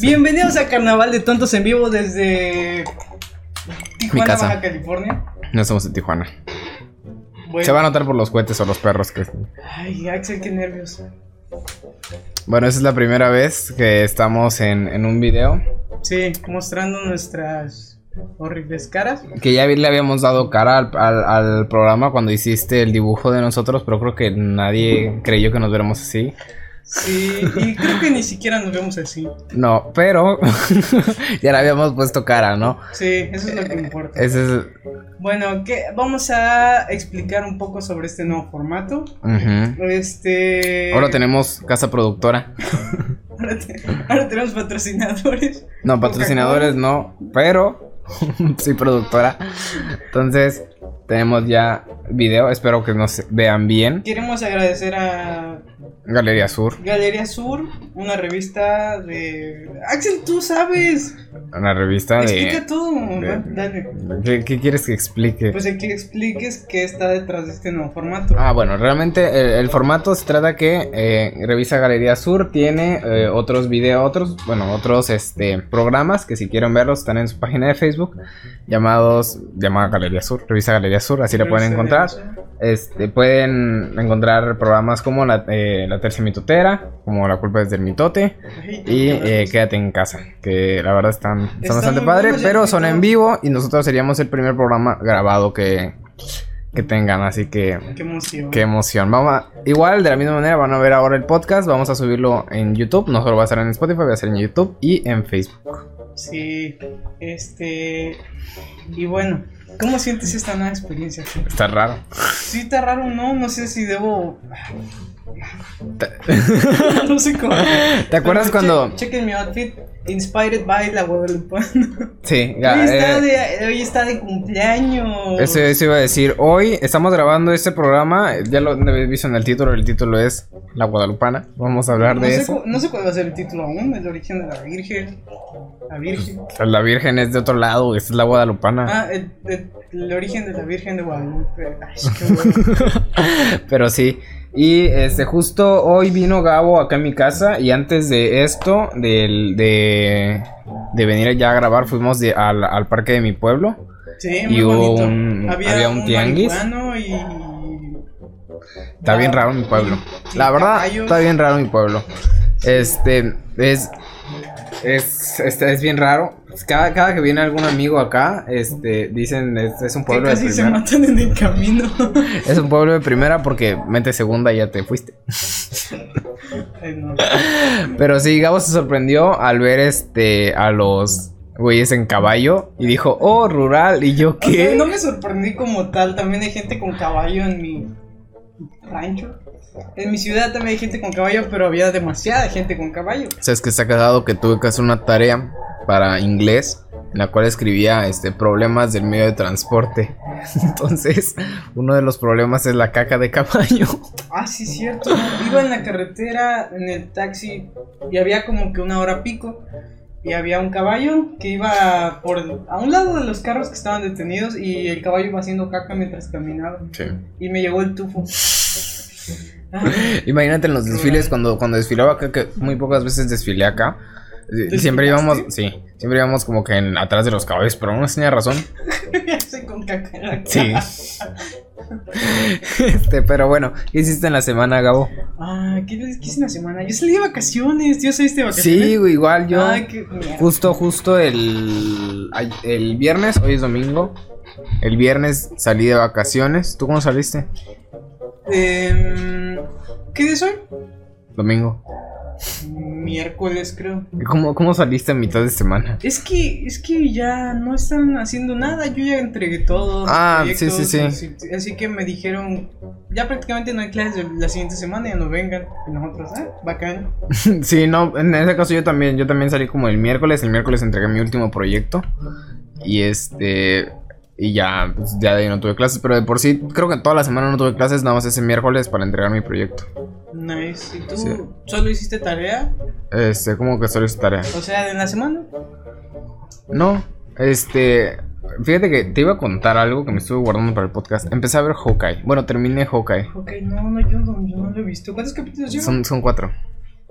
Bienvenidos a Carnaval de Tontos en vivo desde Tijuana, casa. Baja California. No estamos en Tijuana. Bueno, Se va a notar por los cohetes o los perros que... Ay, Axel, qué nervios. Bueno, esa es la primera vez que estamos en, en un video. Sí, mostrando nuestras horribles caras. Que ya le habíamos dado cara al, al- al programa cuando hiciste el dibujo de nosotros, pero creo que nadie creyó que nos viéramos así. Sí, y creo que ni siquiera nos vemos así. No, pero ya le habíamos puesto cara, ¿no? Sí, eso es lo que importa. Ese es... Bueno, ¿qué? vamos a explicar un poco sobre este nuevo formato. ujú. Este. Ahora tenemos casa productora. Ahora, te- ahora tenemos patrocinadores. No, patrocinadores no, pero sí productora. Entonces, tenemos ya video. Espero que nos vean bien. Queremos agradecer a Galería Sur, Galería Sur, una revista de. Axel, tú sabes. una revista Explica de... todo. de- Dale. ¿Qué, qué quieres que explique? Pues que expliques qué está detrás de este nuevo formato. Ah, bueno, realmente el, el formato se trata que eh, Revista Galería Sur tiene eh, otros videos, otros, bueno, otros este, programas que si quieren verlos están en su página de Facebook llamados, llamada Galería Sur, Revista Galería Sur, así la pueden encontrar. Este, pueden encontrar programas como la, eh, la tercia mitotera, como La culpa es del mitote y eh, Quédate en casa, que la verdad están, están Están bastante padres, pero son en vivo y nosotros seríamos el primer programa grabado que, que tengan, así que Qué emoción. qué emoción. Vamos a- igual, de la misma manera, van a ver ahora el podcast, vamos a subirlo en YouTube, no solo va a estar en Spotify, va a ser en YouTube y en Facebook. Sí, este. Y bueno, ¿cómo sientes esta nueva experiencia? Está raro. Sí, está raro, ¿no? No sé si debo. no sé cómo. ¿Te acuerdas Che- cuando... Chequen mi outfit. Inspired by la Guadalupana. Sí, Hoy, ga- está eh, de, hoy está de cumpleaños. Eso, eso iba a decir. Hoy estamos grabando este programa. Ya lo habéis visto en el título. El título es La Guadalupana. Vamos a hablar no, de sé eso. cu- no sé cuál va a ser el título aún. El origen de la Virgen. La Virgen. La Virgen es de otro lado. Esta es la Guadalupana. Ah, el, el- el origen de la Virgen de Guadalupe. Ay, qué bueno. Pero sí. Y este, justo hoy vino Gabo acá a mi casa. Y antes de esto, del, de, de venir ya a grabar, fuimos de- al, al parque de mi pueblo. Sí, Y muy hubo bonito. un- había un tianguis. y. Está bien raro mi pueblo. La verdad, está bien raro mi pueblo. Este, es. Es, este, es bien raro. Cada, cada que viene algún amigo acá, este, dicen, este es un Que pueblo de casi se primera. matan en el camino. Es un pueblo de primera porque mente segunda y ya te fuiste. Pero sí, Gabo se sorprendió al ver este a los güeyes en caballo y dijo, oh, rural. Y yo, O sea, ¿qué? no me sorprendí como tal. También hay gente con caballo en mi rancho. En mi ciudad también hay gente con caballo, pero había demasiada gente con caballo. Sabes que está cagado que tuve que hacer una tarea para inglés en la cual escribía este problemas del medio de transporte. Entonces, uno de los problemas es la caca de caballo. Ah, sí, cierto. Iba en la carretera, en el taxi, y había como que una hora pico. Y había un caballo que iba por a un lado de los carros que estaban detenidos y el caballo iba haciendo caca mientras caminaba. Y me llegó el tufo. Ah, Imagínate en los desfiles cuando, cuando desfilaba acá, que muy pocas veces desfilé acá. eh, Siempre íbamos, sí, siempre íbamos como que en- atrás de los caballos, pero no tenía razón. Estoy con caca en la cara. Sí. Este, pero bueno, ¿qué hiciste en la semana, Gabo? Ah, ¿qué, qué hice en la semana? Yo salí de vacaciones. ¿Tú saliste de vacaciones? Sí, igual yo. Ay, qué. Justo, justo el, el viernes, hoy es domingo. El viernes salí de vacaciones. ¿Tú cómo saliste? Em, ¿Qué día es hoy? Domingo. Miércoles, creo. ¿Y ¿Cómo, cómo saliste a mitad de semana? Es que, es que ya no están haciendo nada. Yo ya entregué todo. Ah, sí, sí, sí. Así, así que me dijeron, ya prácticamente no hay clases de la siguiente semana, ya no vengan. Y nosotros, ah, bacán. Sí, no, en ese caso yo también, yo también salí como el miércoles. El miércoles entregué mi último proyecto. Y este. Y ya, pues, ya de ahí no tuve clases. Pero de por sí, creo que toda la semana no tuve clases, nada más ese miércoles para entregar mi proyecto. Nice. ¿Y tú Sí. solo hiciste tarea? Este, como que solo hice tarea. O sea, en la semana. No, este. Fíjate que te iba a contar algo que me estuve guardando para el podcast. Empecé a ver Hawkeye. Bueno, terminé Hawkeye. Ok, no, no, yo no, yo no lo he visto. ¿Cuántos capítulos llevan? Son, son cuatro.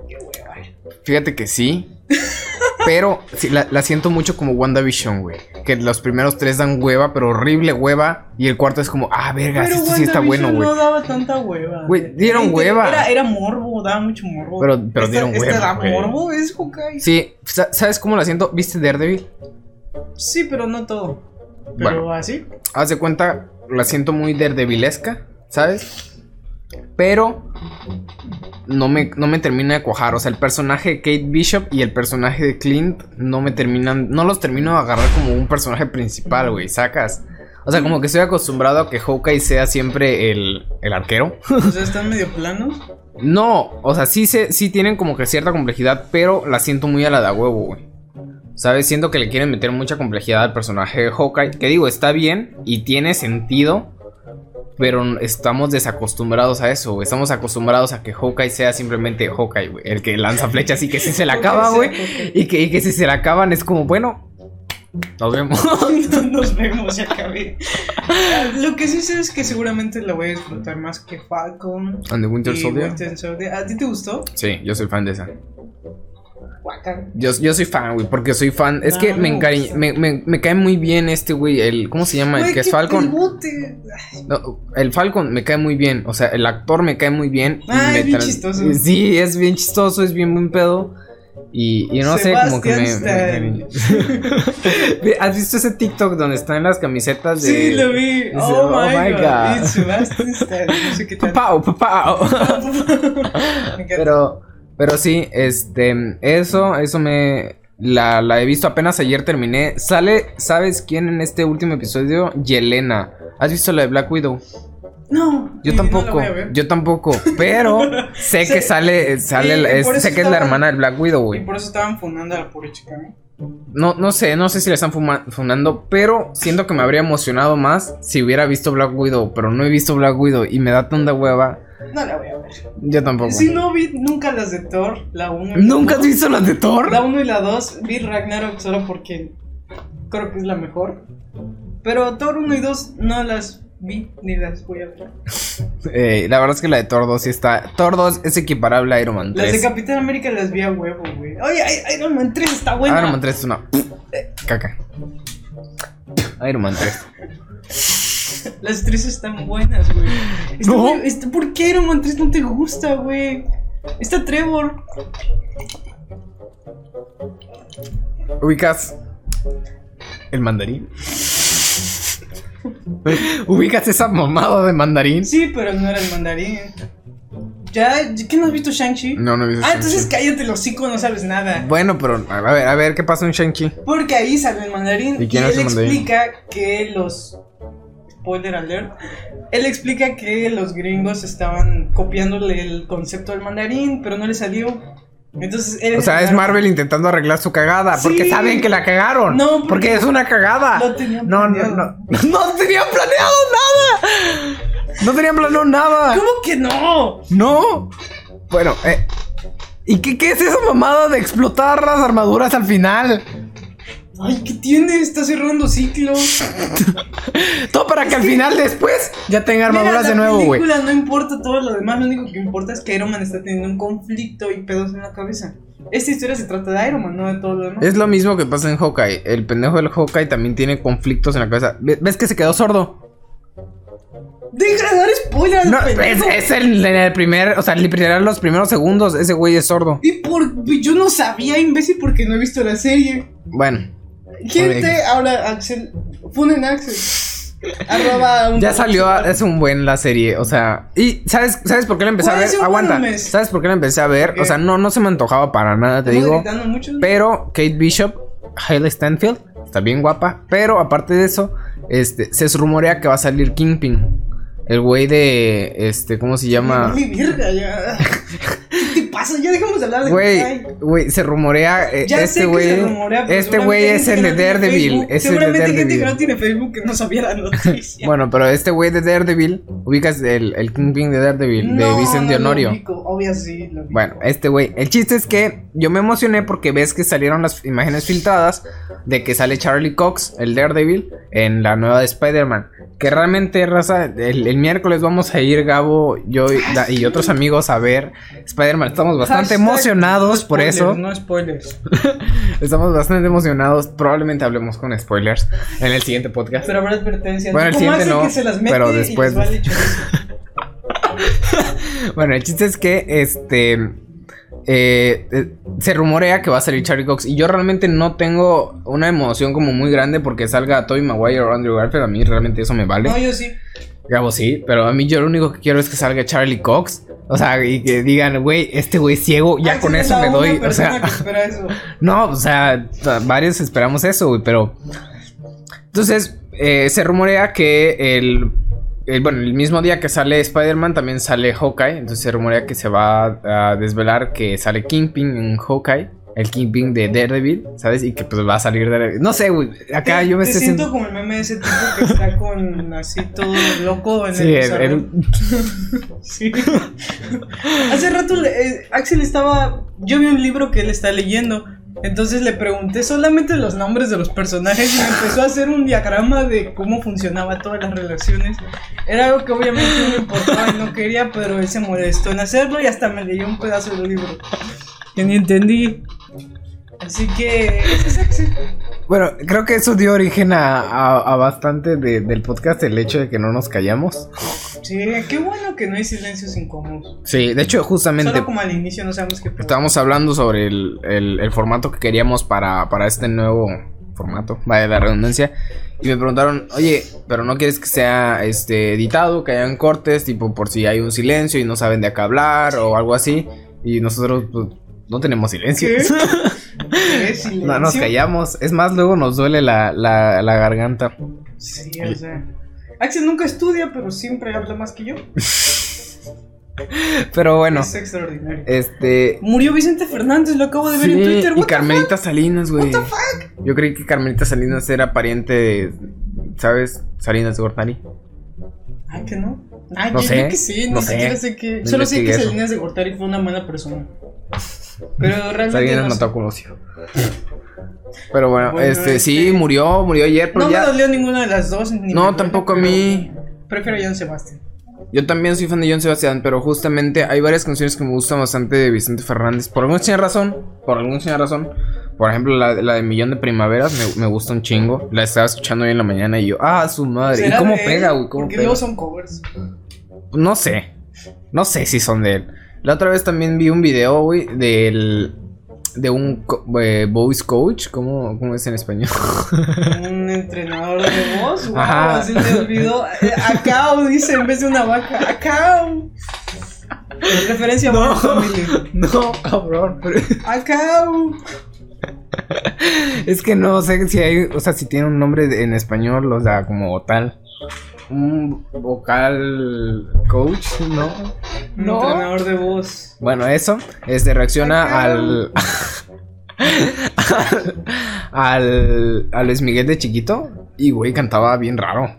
Qué hueva. Fíjate que sí. Pero sí, la, la siento mucho como WandaVision, güey. Que los primeros tres dan hueva, pero horrible hueva. Y el cuarto es como, ah, verga, esto sí está bueno, güey. no daba tanta hueva. Güey, dieron Era- hueva. Era, era morbo, daba mucho morbo. Pero- pero Esta- dieron esta hueva, da güey. morbo, es Hawkeye. Sí, sa- ¿sabes cómo la siento? ¿Viste Daredevil? Sí, pero no todo. Pero Bueno. así. Haz de cuenta, la siento muy Daredevilesca, ¿sabes? Pero no me, no me termina de cuajar. O sea, el personaje de Kate Bishop y el personaje de Clint no me terminan. No los termino de agarrar como un personaje principal, güey, sacas. O sea, como que estoy acostumbrado a que Hawkeye sea siempre el, el arquero. O sea, están medio planos. No, o sea, sí, se, sí tienen como que cierta complejidad, pero la siento muy a la de huevo, güey. ¿Sabes? Siento que le quieren meter mucha complejidad al personaje de Hawkeye. Que digo, está bien y tiene sentido. Pero estamos desacostumbrados a eso, güey. Estamos acostumbrados a que Hawkeye sea simplemente Hawkeye, güey. El que lanza flechas y que si se la acaba, güey. Y que, y que si se la acaban es como, bueno, nos vemos. Nos vemos, ya acabé. Lo que sí sé es que seguramente la voy a disfrutar más que Falcon. And the Winter Soldier. Winter Soldier. ¿A ti te gustó? Sí, yo soy fan de esa. Yo, yo soy fan, güey, porque soy fan. Es que no me, me me, me, me cae muy bien este güey. El, ¿Cómo se llama? El que es Falcon. No, el Falcon me cae muy bien. O sea, el actor me cae muy bien. Ah, es bien chistoso. Sí, es bien chistoso, es bien buen pedo. Y, y no sé, como que me. Sebastián ¿Has visto ese TikTok donde están las camisetas de. Sí, lo vi. Dice, Oh, "Oh my god. God". Y Sebastian Stan, No sé qué tal. Papao, papao. Me encanta. Pero, pero sí, este, eso, eso me, la, la he visto apenas ayer terminé. Sale, ¿sabes quién en este último episodio? Yelena. ¿Has visto la de Black Widow? No. Yo y no tampoco, yo tampoco, pero sé Sí. que sale, sale, Sí, es- sé que es la hermana de Black Widow, Y güey. por eso estaban fundando a la pobre chica, ¿no? No, no sé, no sé si la están fundando, pero siento que me habría emocionado más si hubiera visto Black Widow, pero no he visto Black Widow y me da tanta hueva. No la voy a ver. Yo tampoco. Si no vi nunca las de Thor, la 1 ¿Nunca has visto las de Thor? La 1 y la 2, vi Ragnarok solo porque creo que es la mejor. Pero Thor 1 y 2 no las vi ni las voy a ver. Eh, la verdad es que la de Thor 2 sí está. Thor 2 es equiparable a Iron Man 3. Las de Capitán América las vi a huevo, güey. Oye, ay- Iron Man 3 está buena. Iron Man 3 es una. Caca. Iron Man 3. Las tres están buenas, güey. Está No. está- ¿Por qué Iron Man 3 no te gusta, güey? Está Trevor. ¿Ubicas el mandarín? ¿Ubicas esa mamada de mandarín? Sí, pero no era el mandarín. ¿Ya? ¿Qué no has visto Shang-Chi? No, no he visto Ah, entonces cállate los hocico, no sabes nada. Bueno, pero a ver, a ver, ¿qué pasó en Shang-Chi? Porque ahí sale el mandarín ¿Y y, quién es él el mandarín? explica que los spoiler alert. Él explica que los gringos estaban copiándole el concepto del mandarín, pero no le salió. Entonces O sea, es Marvel intentando arreglar su cagada. Porque saben que la cagaron. No, porque- porque es una cagada. No tenían No, no, planeado. no. No tenían planeado nada. No tenían planeado nada. ¿Cómo que no? No. Bueno, eh. ¿Y qué, qué es esa mamada de explotar las armaduras al final? Ay, ¿qué tiene? Está cerrando ciclos. Todo para que al final después ya tenga armaduras Mira, de nuevo, güey. no importa todo lo demás, lo único que importa es que Iron Man está teniendo un conflicto y pedos en la cabeza. Esta historia se trata de Iron Man, no de todo lo demás. Es lo mismo que pasa en Hawkeye. El pendejo del Hawkeye también tiene conflictos en la cabeza. Ve- ¿Ves que se quedó sordo? Deja de dar spoilers. No, pendejo. es, es el, el primer, o sea, literal los primeros segundos, ese güey es sordo. Y por yo no sabía, imbécil, porque no he visto la serie. Bueno, Gente, ahora Axel, funen Axel. Arroba un ya salió, es un buen la serie, o sea, y ¿sabes, ¿sabes por qué la empecé a ver? Aguanta. ¿sabes por qué la empecé a ver? ¿Por O sea, no, no se me antojaba para nada, te digo. mucho. Pero Kate Bishop, Hailey Stanfield, está bien guapa. Pero aparte de eso, este, se rumorea que va a salir Kingpin. El güey de, este, ¿cómo se llama? Vale, verga, ya. Dejamos de hablar de Güey, güey, se rumorea. eh, Ya este güey. Este güey seguramente es el de Daredevil. Es el de Seguramente gente que no tiene Facebook que no sabía la noticia. Bueno, pero este güey de Daredevil, ubicas el, el Kingpin de Daredevil, de Vicente no lo Honorio. ubico, Obvio sí, lo ubico. Bueno, este güey. El chiste es que yo me emocioné porque ves que salieron las imágenes filtradas de que sale Charlie Cox, el Daredevil, en la nueva de Spider-Man. Que realmente, raza, el, el miércoles vamos a ir, Gabo, yo y, y otros amigos a ver Spider-Man. Estamos bastante Hashtag emocionados no por eso. No spoilers. Estamos bastante emocionados. Probablemente hablemos con spoilers en el siguiente podcast. Pero habrá advertencias. Bueno, el siguiente no, que se las mete pero y después- les vale chorizo. Bueno, el chiste es que este eh, eh, se rumorea que va a salir Charlie Cox y yo realmente no tengo una emoción como muy grande porque salga Tobey Maguire o Andrew Garfield, a mí realmente eso me vale. No, yo sí. Gabo sí, pero a mí yo lo único que quiero es que salga Charlie Cox, o sea, y que digan, güey, este güey es ciego, ya con es eso me doy, o sea, que espera eso. no, o sea, varios esperamos eso, güey, pero entonces eh, se rumorea que el, el- bueno, el mismo día que sale Spider-Man también sale Hawkeye, entonces se rumorea que se va a desvelar que sale Kingpin en Hawkeye, el Kingpin de Daredevil, ¿sabes? Y que pues va a salir Daredevil. No sé, güey, acá Te- yo me te estoy siento como el meme de ese tipo que está con así todo loco en Sí, el el-. Sí. Hace rato eh, Axel estaba. Yo vi un libro que él está leyendo. Entonces le pregunté solamente los nombres de los personajes y me empezó a hacer un diagrama de cómo funcionaba todas las relaciones. Era algo que obviamente no me importaba y no quería, pero él se molestó en hacerlo y hasta me leyó un pedazo del libro. Que ni entendí. Así que es. Bueno, creo que eso dio origen a, a- a bastante de- del podcast, el hecho de que no nos callamos. Sí, qué bueno que no hay silencios incómodos. Sí, de hecho, justamente... Solo como al inicio no sabemos qué Estábamos hablando sobre el, el- el formato que queríamos para, para este nuevo formato, vaya la redundancia. Y me preguntaron, oye, pero no quieres que sea este editado, que hayan cortes, tipo por si hay un silencio y no saben de qué hablar o algo así. Y nosotros, pues, no tenemos silencio. No nos callamos. Es más, luego nos duele la, la, la garganta. Sí, o sea. Axel nunca estudia, pero siempre habla más que yo. Pero bueno, Es extraordinario. este. Murió Vicente Fernández, lo acabo de ver en Twitter. y what the Carmelita Salinas, güey. What the Yo creí que Carmelita Salinas era pariente de, ¿sabes? Salinas de Gortari. Ay, que no. Ay, No yo, sé, que sí, no ni sé. siquiera sé que. No Solo sé que eso. Salinas de Gortari fue una buena persona. Pero realmente. Salinas no, mató sé. Pero bueno, Bueno, este, sí, murió, murió ayer, pero no ya. me dolió ninguna de las dos. ni No, tampoco a mí. Prefiero a John Sebastián. Yo también soy fan de John Sebastián, pero justamente hay varias canciones que me gustan bastante de Vicente Fernández. Por alguna extraña razón, por alguna extraña razón. Por ejemplo, la, la de Millón de Primaveras me, me gusta un chingo. La estaba escuchando hoy en la mañana y yo, ah, su madre. ¿Y ¿Será cómo pega, güey? ¿Cómo pega? luego son covers. No sé. No sé si son de él. La otra vez también vi un video, güey, del. De un eh, voice coach. ¿Cómo, ¿Cómo es en español? Un entrenador de voz, wow, Ajá. así me olvidó. Eh, Acao dice en vez de una vaca. Acao. Referencia a No. Family. no, cabrón. pero- Acao. es que no sé si hay. O sea, si tiene un nombre en español, o sea, como tal. Un vocal coach, ¿no? Un entrenador de voz. Bueno, eso, este reacciona Ajá. al, al. al Luis Miguel de chiquito. Y güey, cantaba bien raro.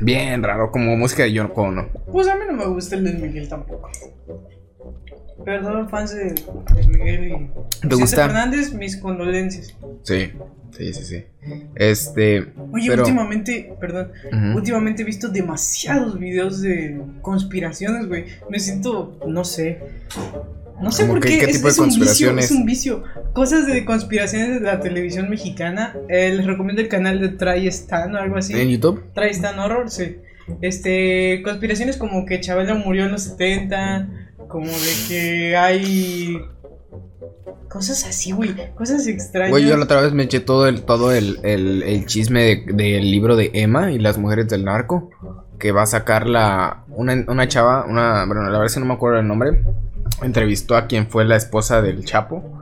Bien raro, como música de Yoko Ono. Pues a mí no me gusta el Luis Miguel tampoco. Perdón, fans de Miguel y gusta? Fernández, mis condolencias. Sí, sí, sí, sí. Este. Oye, pero- últimamente, perdón, últimamente he visto demasiados videos de conspiraciones, güey. Me siento, no sé. No sé ¿Cómo por qué- qué. es, tipo de es un vicio, conspiraciones? es un vicio. Cosas de conspiraciones de la televisión mexicana. Eh, les recomiendo el canal de Tristan o algo así. ¿En YouTube? Tristan Horror, sí. Este, conspiraciones como que Chabela murió en los 70, como de que hay cosas así, güey, cosas extrañas. Güey, yo la otra vez me eché todo el, todo el, el, el chisme de- del libro de Emma y las mujeres del narco. Que va a sacar la. Una, una chava, una. Bueno, la verdad es que no me acuerdo el nombre. Entrevistó a quien fue la esposa del Chapo.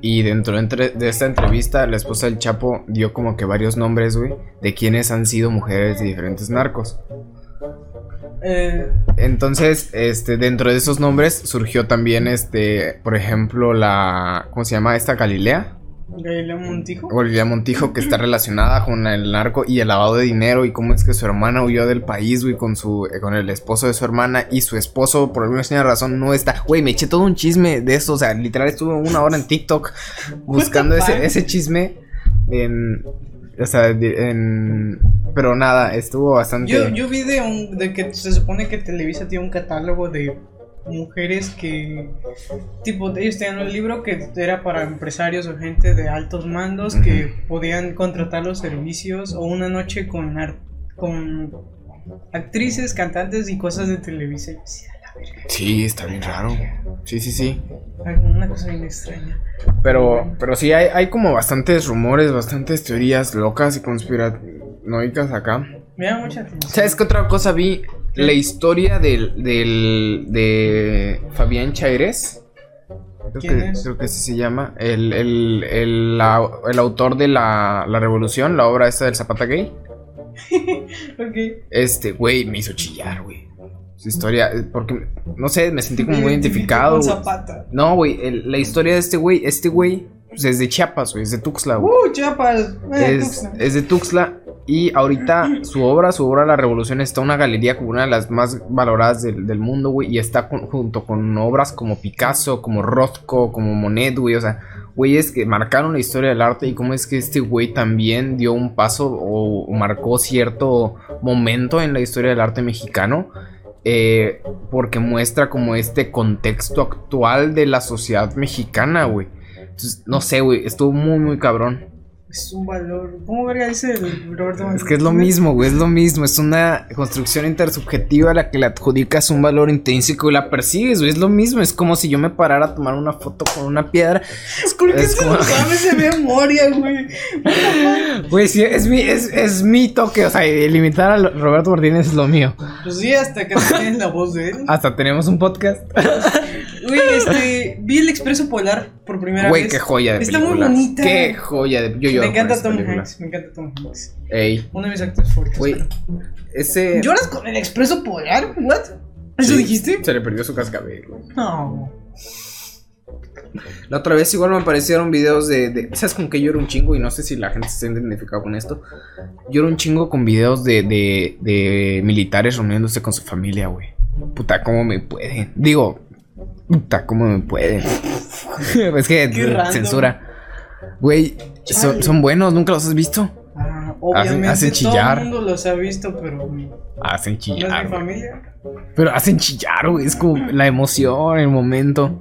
Y dentro de, de esta entrevista, la esposa del Chapo dio como que varios nombres, güey, de quienes han sido mujeres de diferentes narcos. Eh, Entonces, este, dentro de esos nombres surgió también, este, por ejemplo, la, ¿cómo se llama? Esta Galilea. Galilea Montijo. Galilea Montijo, que está relacionada con el narco y el lavado de dinero y cómo es que su hermana huyó del país, güey, con su, eh, con el esposo de su hermana y su esposo, por alguna extraña razón, no está. Güey, me eché todo un chisme de eso, o sea, literal estuve una hora en TikTok buscando ese, ese chisme en, o sea, en, pero nada, estuvo bastante. Yo, yo vi de, un, de que se supone que Televisa tiene un catálogo de mujeres que, tipo, ellos tenían un libro que era para empresarios o gente de altos mandos que podían contratar los servicios o una noche con, ar- con actrices, cantantes y cosas de Televisa. Y yo decía, "A la verga". Sí, está bien raro. Sí, sí, sí. Una cosa bien extraña. Pero, pero sí, hay, hay como bastantes rumores, bastantes teorías locas y conspiranoicas acá. Me da mucha atención. ¿Sabes qué otra cosa vi? La historia del, del de Fabián Chaires. Creo ¿Quién que, es? creo que así se llama. El, el, el, la- el autor de la, la Revolución, la obra esta del Zapata Gay. Ok. Este, güey, me hizo chillar, güey. Su historia, eh, porque, no sé, me sentí como muy identificado. Zapata. No, güey, la historia de este güey, este güey, pues es de Chiapas, güey, es de Tuxtla, güey. Uh, Chiapas. Eh, es, Tuxtla. es de Tuxtla y ahorita su obra, su obra La Revolución está en una galería como una de las más valoradas del, del mundo, güey, y está con- junto con obras como Picasso, como Rothko, como Monet, güey, o sea, güeyes que marcaron la historia del arte y cómo es que este güey también dio un paso o, o marcó cierto momento en la historia del arte mexicano. eh, porque muestra como este contexto actual de la sociedad mexicana, güey. Entonces, no sé, güey, estuvo muy, muy cabrón. Es un valor. ¿Cómo verga dice el Roberto Es que es lo mismo, güey, es lo mismo. Es una construcción intersubjetiva a la que le adjudicas un valor intrínseco y la persigues, güey. Es lo mismo. Es como si yo me parara a tomar una foto con una piedra. Es porque Es se como- lo sabes de memoria, güey. Güey, sí, es mi, es, es mi toque. O sea, limitar a Roberto Martínez es lo mío. Pues sí, hasta que tienes la voz de él. Hasta tenemos un podcast. Güey, este. Vi el Expreso Polar por primera Güey, vez. qué joya de Está muy bonita. Qué joya de. Yo lloro me encanta Tom película. Hanks. Me encanta Tom Hanks. Ey, Uno de mis actores favoritos. güey, ese. ¿Lloras con el Expreso Polar? ¿What? ¿Eso Sí, dijiste? Se le perdió su cascabel, güey. No. La otra vez igual me aparecieron videos de, de- ¿Sabes con qué lloro un chingo? Y no sé si la gente se ha identificado con esto. Lloro un chingo con videos de, de, de militares reuniéndose con su familia, güey. Puta, ¿cómo me pueden? Digo, puta, ¿cómo me pueden? es que Qué censura. Güey, son, buenos, ¿nunca los has visto? Ah, obviamente hacen todo chillar. el mundo los ha visto, pero no Hacen es chillar. mi güey. familia. Pero hacen chillar, güey. Es como la emoción, el momento.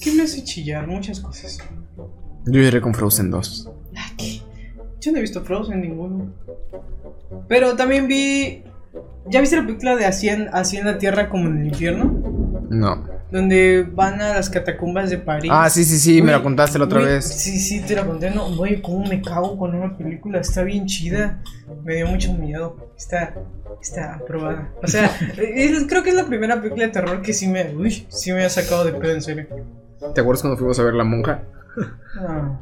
¿Qué me hace chillar? Muchas cosas. Yo lloré con Frozen 2. Yo no he visto Frozen ninguno. Pero también vi. ¿Ya viste la película de Así en, Así en la Tierra como en el infierno? No. Donde van a las catacumbas de París. Ah, sí, sí, sí, me lo contaste la otra vez. Sí, sí, te la conté. No, güey, cómo me cago con una película. Está bien chida. Me dio mucho miedo. Está, está aprobada. O sea, es- creo que es la primera película de terror que sí me, uy, sí me ha sacado de pedo en serio. ¿Te acuerdas cuando fuimos a ver La Monja? Ah,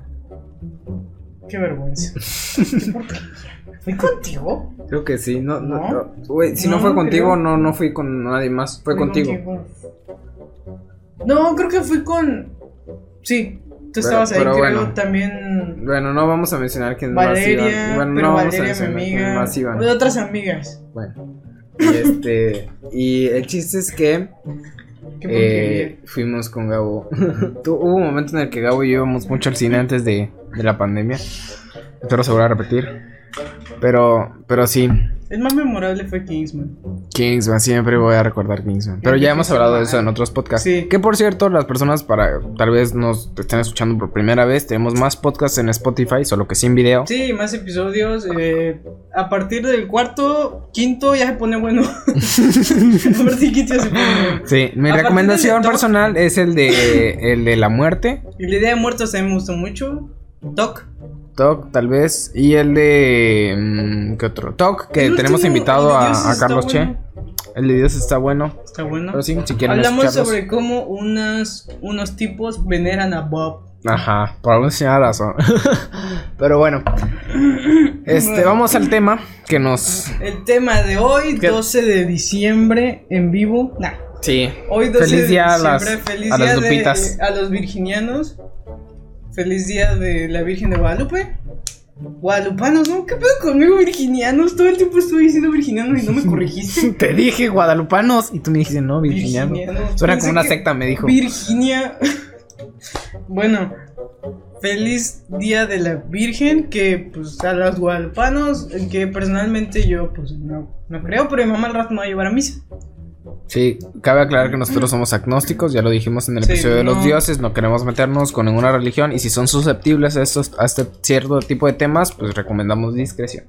qué vergüenza. Qué. ¿Fui contigo? Creo que sí, no, no, ¿No? no. Si no, No, fue no contigo, creo. no, no fui con nadie más, fue Fui contigo. No, creo que fui con. Sí, tú Pero- estabas ahí, pero creo. bueno. También. Bueno, no vamos a mencionar quién más Valeria, iban. Bueno, pero no vamos a Valeria, mi mencionar quién amiga. más iban. de otras amigas. Bueno. Y este, y el chiste es que eh, fuimos con Gabo. Hubo un momento en el que Gabo y yo íbamos mucho al cine antes de, de la pandemia. Espero se vuelva a repetir. Pero, pero sí, El más memorable fue Kingsman. Kingsman, siempre voy a recordar Kingsman. Pero ya hemos hablado de eso en otros podcasts. Sí. Que por cierto, las personas para tal vez nos estén escuchando por primera vez, tenemos más podcasts en Spotify, solo que sin video. Sí, más episodios. eh, a partir del cuarto, quinto ya se pone bueno. a partir del quinto ya se pone bueno. Sí, mi A recomendación personal es el de el de la muerte, Y la idea de muertos también me gustó mucho. Doc. Talk tal vez, y el de mm, ¿qué otro? Talk que El tenemos último, invitado a, a Carlos Che. bueno. El de Dios está bueno, Está bueno. pero sí, si quieren Hablamos sobre cómo unas, unos tipos veneran a Bob Ajá, por alguna señal razón. Pero bueno, este, vamos al tema que nos. El tema de hoy, 12 de diciembre, en vivo. Nah. Sí. Hoy 12 Feliz de día a diciembre, las- feliz a las día lupitas. de, a los virginianos. Feliz día de la Virgen de Guadalupe. Guadalupanos, ¿no? ¿Qué pedo conmigo, virginianos? Todo el tiempo estuve diciendo virginianos y no me corregiste. Te dije guadalupanos y tú me dijiste no, virginiano. Suena como una secta, me dijo. Virginia. bueno, feliz día de la Virgen. Que pues a los guadalupanos, que personalmente yo pues no, no creo, pero mi mamá al rato me va a llevar a misa. Sí, cabe aclarar que nosotros somos agnósticos, ya lo dijimos en el Sí, episodio de los dioses, no queremos meternos con ninguna religión y si son susceptibles a estos a este cierto tipo de temas, pues recomendamos discreción.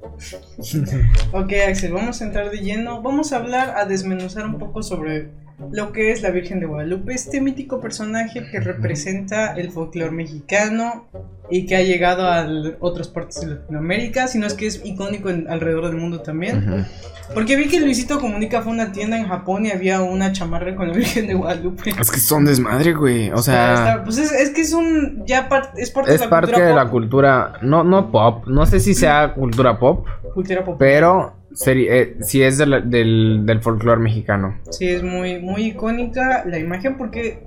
Ok, Axel, vamos a entrar de lleno. Vamos a hablar, a desmenuzar un poco sobre lo que es la Virgen de Guadalupe, este mítico personaje que representa el folclore mexicano y que ha llegado a otras partes de Latinoamérica, sino es que es icónico en- alrededor del mundo también. Porque vi que Luisito Comunica fue a una tienda en Japón y había una chamarra con la Virgen de Guadalupe. Es que son desmadre, güey. O sea, Está- está- pues es, es que es un. Ya par- es parte es de la parte cultura de la cultura, no, no pop, no sé si sea cultura pop, cultura pop. pero seri- eh, sí es de la- del, del folclore mexicano. Sí, es muy, muy icónica la imagen porque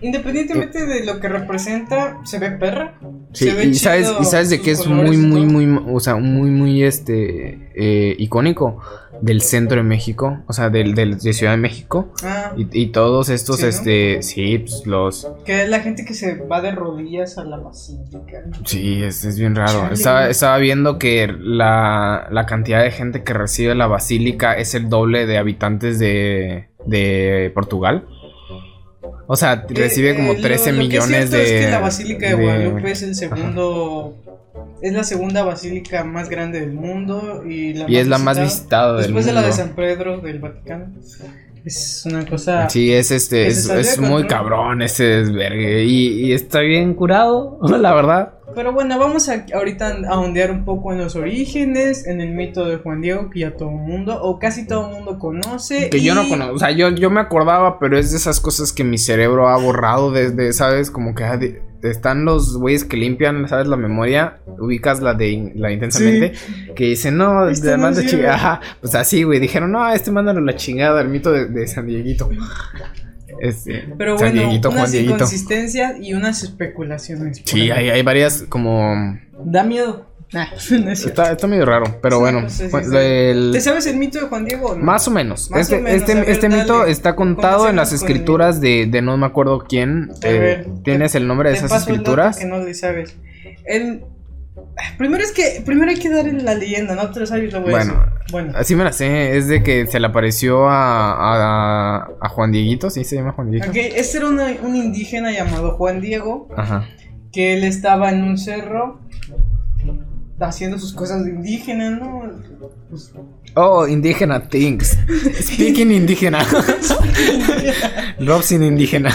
independientemente de lo que representa, se ve perra. Sí, se ve y sabes, chido y sabes de que es muy, muy, muy, o sea, muy, muy, este, eh, icónico del centro de México, o sea, del, del- de Ciudad de México. Ah, Y, y todos estos, Sí, ¿no? este, sí, pues los, que es la gente que se va de rodillas a la basílica. sí, es, es bien raro. Estaba, estaba viendo que la, la cantidad de gente que recibe la basílica es el doble de habitantes de, de Portugal. O sea, recibe Eh, como eh, lo- 13 lo que es millones de... Es que la Basílica de, de- Guadalupe es el segundo. Es la segunda basílica más grande del mundo y la Y es la más visitada del Después de la de. San Pedro del Vaticano. Es una cosa. Sí, es este, es, es muy cabrón ese desvergue. Y, y está bien curado, la verdad. Pero bueno, vamos a, ahorita a ondear un poco en los orígenes, en el mito de Juan Diego, que ya todo el mundo, o casi todo el mundo conoce. Que yo no conozco, o sea, yo, yo me acordaba, pero es de esas cosas que mi cerebro ha borrado desde, ¿sabes? Como que están los güeyes que limpian, ¿sabes? La memoria, ubicas la de in- la intensamente, que dicen, no, no manda chingada, ajá, pues así, güey, dijeron, no, este mándalo a la chingada, el mito de, de San Dieguito. Este, Pero San bueno, Dieguito, Juan unas Dieguito. inconsistencias y unas especulaciones. Sí, hay, hay varias como... Da miedo. Nah, no es. Está, está medio raro, pero Sí, bueno. pues, sí, sí, pues, el- ¿Te sabes el mito de Juan Diego? no? Más o menos. Más este o menos, este, ver, este mito está contado en las el escrituras de, de no me acuerdo quién. A Eh, ¿Tienes el nombre de esas escrituras? Que no le sabes. El... Primero es que primero hay que dar la leyenda, no te lo sabes, lo voy Bueno, a decir. Bueno, Así me la sé. Es de que se le apareció a, a, a Juan Dieguito. ¿Sí se llama Juan Dieguito? ok, este era una- un indígena llamado Juan Diego, Ajá. que él estaba en un cerro haciendo sus cosas de indígena, ¿no? Pues, Oh, indígena things. Speaking indígena. Robson indígena.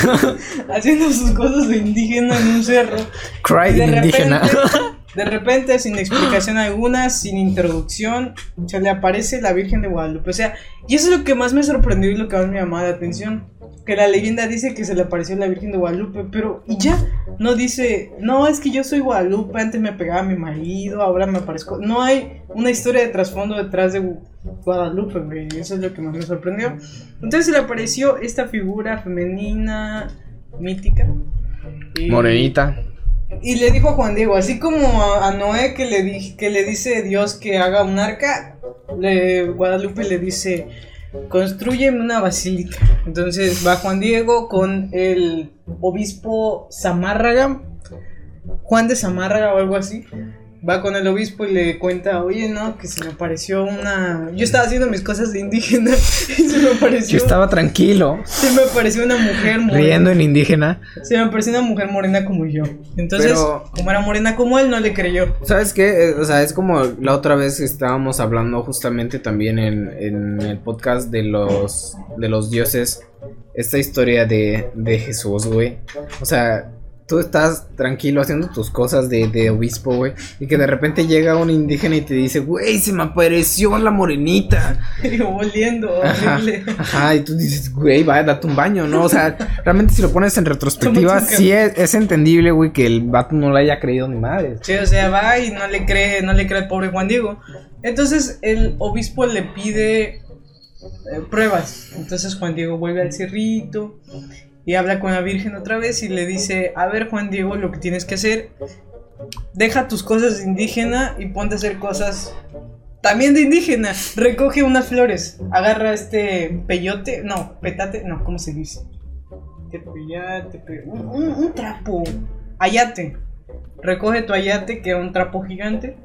haciendo sus cosas de indígena en un cerro. Crying de indígena. repente, de repente, sin explicación alguna, sin introducción, se le aparece la Virgen de Guadalupe. O sea, y eso es lo que más me sorprendió y lo que más me llamaba la atención. Que la leyenda dice que se le apareció la Virgen de Guadalupe, pero y ya, no dice, no, es que yo soy Guadalupe, antes me pegaba mi marido, ahora me aparezco. No hay una historia de trasfondo detrás de Gu- Guadalupe, güey. Eso es lo que más me sorprendió. Entonces se le apareció esta figura femenina, mítica. y- Morenita. Y le dijo a Juan Diego, así como a, Noé que le, di- que le dice Dios que haga un arca, le, Guadalupe le dice, construyeme una basílica. Entonces va Juan Diego con el obispo Zamárraga, Juan de Zamárraga o algo así. Va con el obispo y le cuenta, oye, no, que se me apareció una... Yo estaba haciendo mis cosas de indígena y se me apareció... Yo estaba tranquilo. Se me apareció una mujer morena. Riendo en indígena. Se me apareció una mujer morena como yo. Entonces, Pero- como era morena como él, no le creyó. ¿Sabes qué? Eh, O sea, es como la otra vez que estábamos hablando justamente también en, en el podcast de los, de los dioses. Esta historia de, de Jesús, güey. O sea, tú estás tranquilo haciendo tus cosas de, de obispo, güey, y que de repente llega un indígena y te dice, güey, se me apareció la morenita. Y volviendo, Ajá, ajá, y tú dices, güey, va, date un baño, ¿no? O sea, realmente si lo pones en retrospectiva, sí es, es entendible, güey, que el vato no le haya creído ni madre. Sí, o sea, va y no le cree, no le cree al pobre Juan Diego. Entonces el obispo le pide eh, pruebas. Entonces Juan Diego vuelve al cerrito y habla con la Virgen otra vez y le dice, a ver Juan Diego, lo que tienes que hacer, deja tus cosas de indígena y ponte a hacer cosas también de indígena. Recoge unas flores, agarra este peyote, no, petate, no, ¿cómo se dice? Un- un trapo, ayate. Recoge tu ayate, que era un trapo gigante.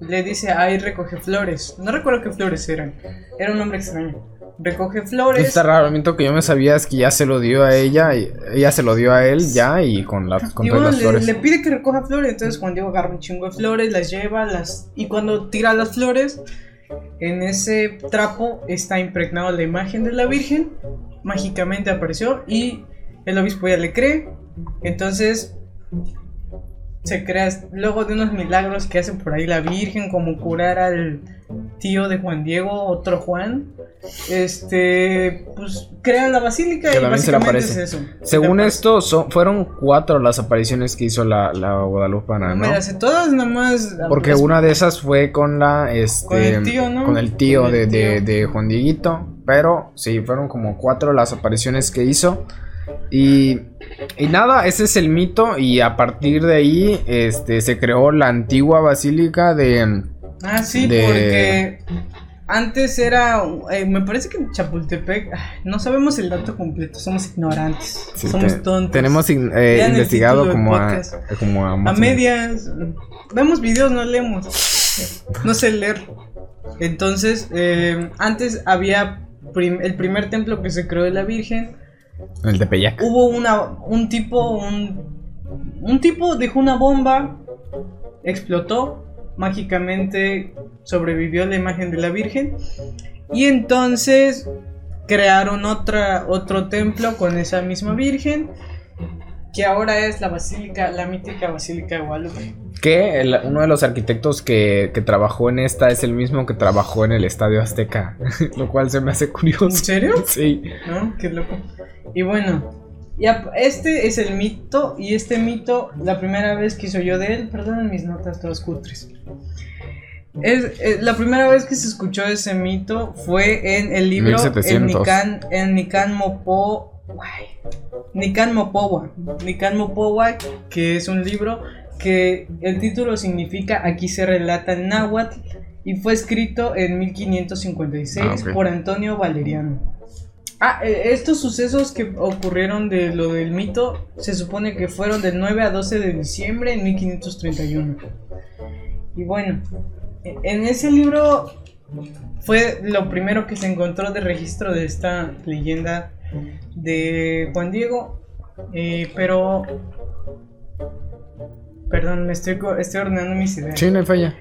Le dice, ahí recoge flores. No recuerdo qué flores eran. Era un nombre extraño. Recoge flores. Está raro, el mito que yo me sabía es que ya se lo dio a ella, y ella se lo dio a él ya y con, las con Y todas las le, flores. le pide que recoja flores. Entonces Juan Diego agarra un chingo de flores, las lleva, las. Y cuando tira las flores, en ese trapo está impregnada la imagen de la Virgen. Mágicamente apareció. Y el obispo ya le cree. Entonces. Se crea. Luego de unos milagros que hace por ahí la Virgen, como curar al tío de Juan Diego, otro Juan. Este. Pues crean la basílica y básicamente es eso. Según esto, son, fueron cuatro las apariciones que hizo la, la Guadalupana, No todas, nada más. Porque una de esas fue con la este Con el tío, ¿no? con el tío, Con de, de- de Juan Dieguito. Pero sí, fueron como cuatro las apariciones que hizo. Y, y nada, ese es el mito. Y a partir de ahí, este, se creó la antigua basílica de. Ah, sí, de- porque antes era. eh, me parece que en Chapultepec. No sabemos el dato completo, somos ignorantes. sí, somos te- tontos. Tenemos in- eh, investigado como a, como medias. Vemos videos, no leemos. No sé leer. Entonces, eh, antes había prim- el primer templo que se creó de la Virgen. El de Peyac. hubo una, un tipo, un, un tipo dejó una bomba, explotó, mágicamente sobrevivió la imagen de la Virgen y entonces crearon otra, otro templo con esa misma Virgen que ahora es la basílica, la mítica basílica de Guadalupe. Que el- uno de los arquitectos que, que trabajó en esta es el mismo que trabajó en el Estadio Azteca. lo cual se me hace ¿En curioso. serio? Sí. ¿No? Qué loco. Y bueno, ya, este es el mito. Y este mito, la primera vez que hizo yo de él, perdonen mis notas todas cutres. Es, eh, la primera vez que se escuchó ese mito fue en el libro 1700. Nican, Mopo. Nican Mopowa. Nican Mopowa, que es un libro que el título significa Aquí se relata el náhuatl. Y fue escrito en 1556 Ah, ok. por Antonio Valeriano. Ah, eh, estos sucesos que ocurrieron de lo del mito se supone que fueron del 9 a 12 de diciembre en 1531. Y bueno, en ese libro fue lo primero que se encontró de registro de esta leyenda de Juan Diego. eh, pero... Perdón, me estoy, estoy ordenando mis ideas. Sí, no hay falla.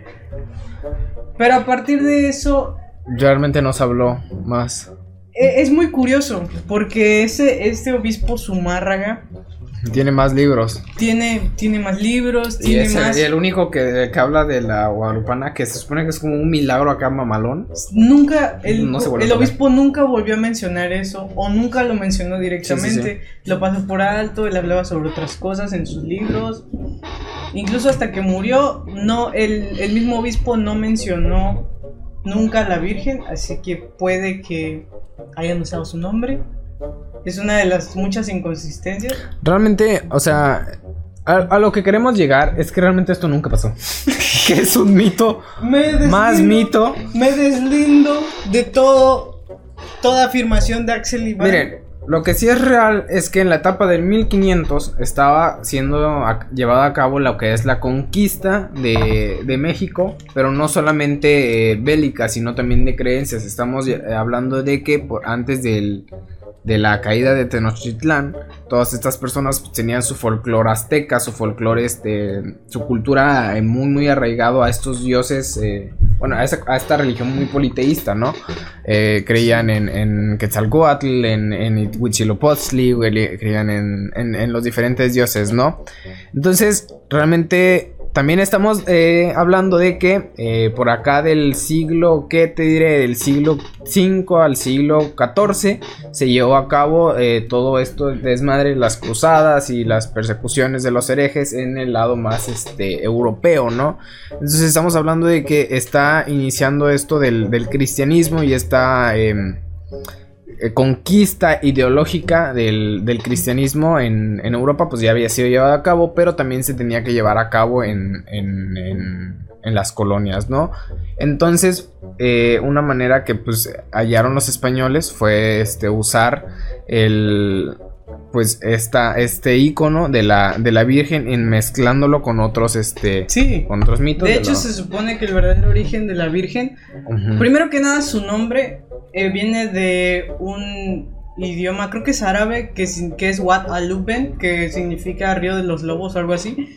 Pero a partir de eso Realmente nos habló más. e- es muy curioso porque ese este obispo Zumárraga Tiene más libros. tiene tiene más libros, Y tiene es más el, el único que, que habla de la Guadalupana, que se supone que es como un milagro acá mamalón. nunca el, No el obispo nunca volvió a mencionar eso o nunca lo mencionó directamente, lo pasó por alto, él hablaba sobre otras cosas en sus libros. Incluso hasta que murió, no el, el mismo obispo no mencionó nunca a la Virgen, así que puede que hayan usado su nombre. Es una de las muchas inconsistencias. Realmente, o sea, a, a lo que queremos llegar es que realmente esto nunca pasó. que es un mito. Me Más deslindo- mito. Me deslindo de todo. Toda afirmación de Axel Iván. Miren, lo que sí es real es que en la etapa del 1500 estaba siendo a- llevada a cabo lo que es la conquista de, de México, pero no solamente eh, bélica, sino también de creencias. Estamos eh, hablando de que por, antes del, de la caída de Tenochtitlán, todas estas personas tenían su folclore azteca, su folclore, este, su cultura eh, muy, muy arraigado a estos dioses. eh, bueno, a, esta religión muy politeísta, ¿no? Eh, creían en, en Quetzalcoatl, en, en Huitzilopochtli, creían en, en los diferentes dioses, ¿no? Entonces, realmente también estamos eh, hablando de que eh, por acá del siglo, ¿qué te diré? Del siglo 5 al siglo 14 se llevó a cabo eh, todo esto desmadre, las cruzadas y las persecuciones de los herejes en el lado más este, europeo, ¿no? Entonces estamos hablando de que está iniciando esto del, del cristianismo y está em, conquista ideológica del, cristianismo en, Europa pues ya había sido llevada a cabo, pero también se tenía que llevar a cabo en, las colonias, ¿no? Entonces, eh, una manera que pues hallaron los españoles fue este, usar el pues esta, este icono de la, de la Virgen en mezclándolo con otros este sí. con otros mitos. De, hecho, se supone que el verdadero origen de la Virgen, primero que nada, su nombre eh, viene de un idioma, creo que es árabe, que es, que es Wat que significa río de los lobos o algo así.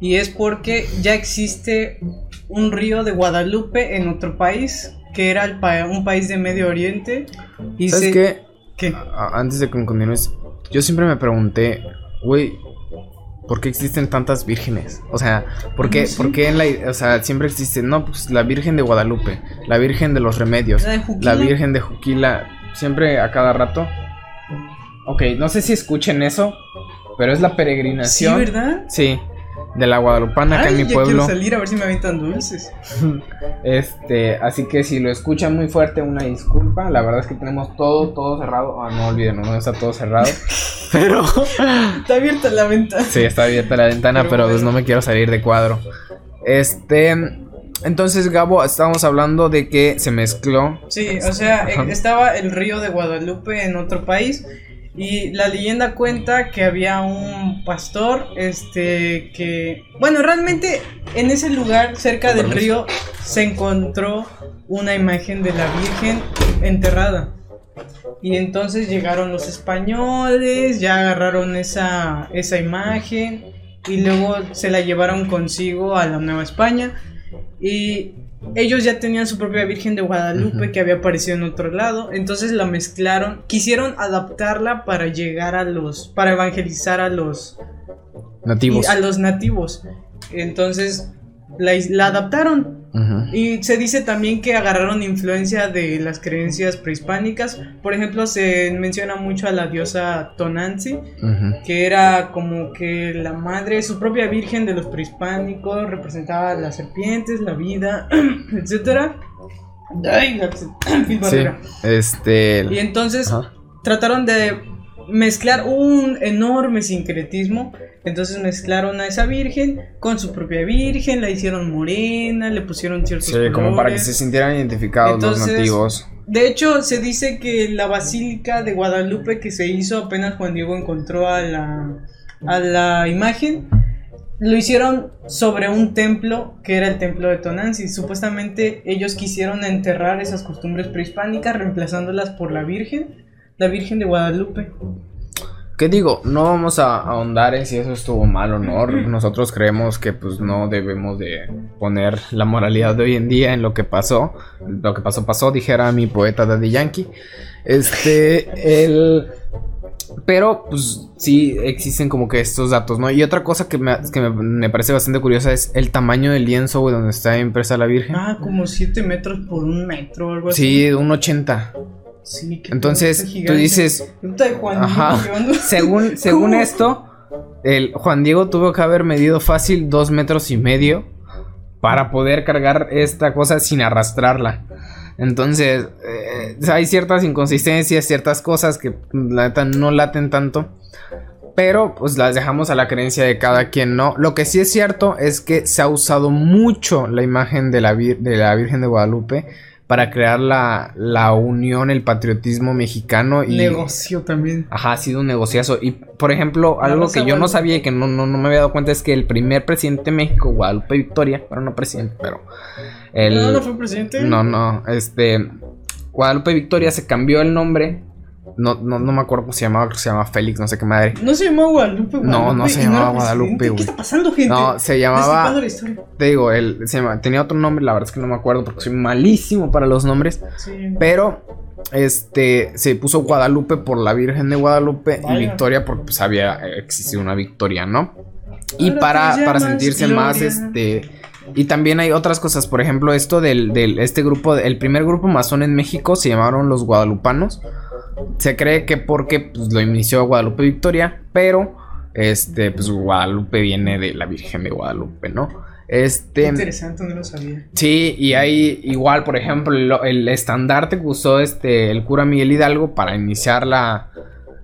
Y es porque ya existe un río de Guadalupe en otro país, que era un país de Medio Oriente. Y ¿Sabes qué? Antes de que continúes, yo siempre me pregunté, güey, ¿por qué existen tantas vírgenes? O sea, ¿por qué, en la... O sea, siempre existe, no, pues la Virgen de Guadalupe, la Virgen de los Remedios, la, Virgen de Juquila, siempre a cada rato. Ok, no sé si escuchen eso, pero es la peregrinación. Sí, ¿verdad? Sí de la Guadalupana acá en mi ya pueblo. Quiero salir a ver si me aventan dulces. este, así que si lo escuchan muy fuerte, una disculpa. La verdad es que tenemos todo, todo cerrado. Ah, no olviden, no está todo cerrado. pero. está abierta la ventana. Sí, está abierta la ventana, pero, pues no me quiero salir de cuadro. Este. Entonces, Gabo, estábamos hablando de que se mezcló. Sí, o sea, estaba el río de Guadalupe en otro país y la leyenda cuenta que había un pastor, este, que, bueno, realmente en ese lugar, cerca del río, se encontró una imagen de la Virgen enterrada. Y entonces llegaron los españoles, ya agarraron esa, esa imagen y luego se la llevaron consigo a la Nueva España. Y ellos ya tenían su propia Virgen de Guadalupe que había aparecido en otro lado, entonces la mezclaron, quisieron adaptarla para llegar a los, para evangelizar a los nativos. A los nativos. Entonces la, adaptaron. Y se dice también que agarraron influencia de las creencias prehispánicas. Por ejemplo, se menciona mucho a la diosa Tonanzi, que era como que la madre, su propia virgen de los prehispánicos, representaba las serpientes, la vida, etcétera. este. Y entonces trataron de mezclar un enorme sincretismo. Entonces mezclaron a esa virgen con su propia virgen, la hicieron morena, le pusieron ciertos Sí, como para que se sintieran identificados los nativos. De hecho, se dice que la basílica de Guadalupe que se hizo apenas Juan Diego encontró a la, a la imagen, lo hicieron sobre un templo que era el templo de Tonanzi. Supuestamente ellos quisieron enterrar esas costumbres prehispánicas reemplazándolas por la Virgen la Virgen de Guadalupe. ¿Qué digo? No vamos a ahondar en si eso estuvo mal o no. Nosotros creemos que pues no debemos de poner la moralidad de hoy en día en lo que pasó. Lo que pasó pasó, dijera mi poeta Daddy Yankee. Este, el... Pero, pues, sí existen como que estos datos, ¿no? Y otra cosa que me, que me, parece bastante curiosa es el tamaño del lienzo, güey, donde está impresa la Virgen. Ah, como 7 metros por un metro o algo así. Sí, un 80. Entonces, tú dices. según según esto, el Juan Diego tuvo que haber medido fácil dos metros y medio para poder cargar esta cosa sin arrastrarla. Entonces, eh, hay ciertas inconsistencias, ciertas cosas que la neta no laten tanto. Pero pues las dejamos a la creencia de cada quien, ¿no? Lo que sí es cierto es que se ha usado mucho la imagen de la, de la Virgen de Guadalupe para crear la, la unión, el patriotismo mexicano y... Negocio también. Ajá, ha sido un negociazo. Y, por ejemplo, algo que yo no sabía y que no, no, me había dado cuenta es que el primer presidente de México, Guadalupe Victoria, bueno, no presidente, pero... El, no, no fue presidente. No, no, este... Guadalupe Victoria se cambió el nombre no, no, no me acuerdo cómo se llamaba, creo que se llamaba Félix, no sé qué madre. No se llamaba Guadalupe, Guadalupe No, no se llamaba Guadalupe, güey. ¿Qué está pasando, gente? No, se llamaba, te digo, él se llama- tenía otro nombre, la verdad es que no me acuerdo porque soy malísimo para los nombres. Sí. Pero, este, se puso Guadalupe por la Virgen de Guadalupe Vaya. y Victoria porque pues había existido una Victoria, ¿no? Y para, para sentirse más, este... Y también hay otras cosas, por ejemplo, esto del, del este grupo, el primer grupo masón en México se llamaron los guadalupanos. Se cree que porque pues, lo inició Guadalupe Victoria, pero este, pues Guadalupe viene de la Virgen de Guadalupe, ¿no? Qué Este, interesante, no lo sabía. Sí, y hay igual, por ejemplo, lo- el, estandarte que usó este el cura Miguel Hidalgo para iniciar la,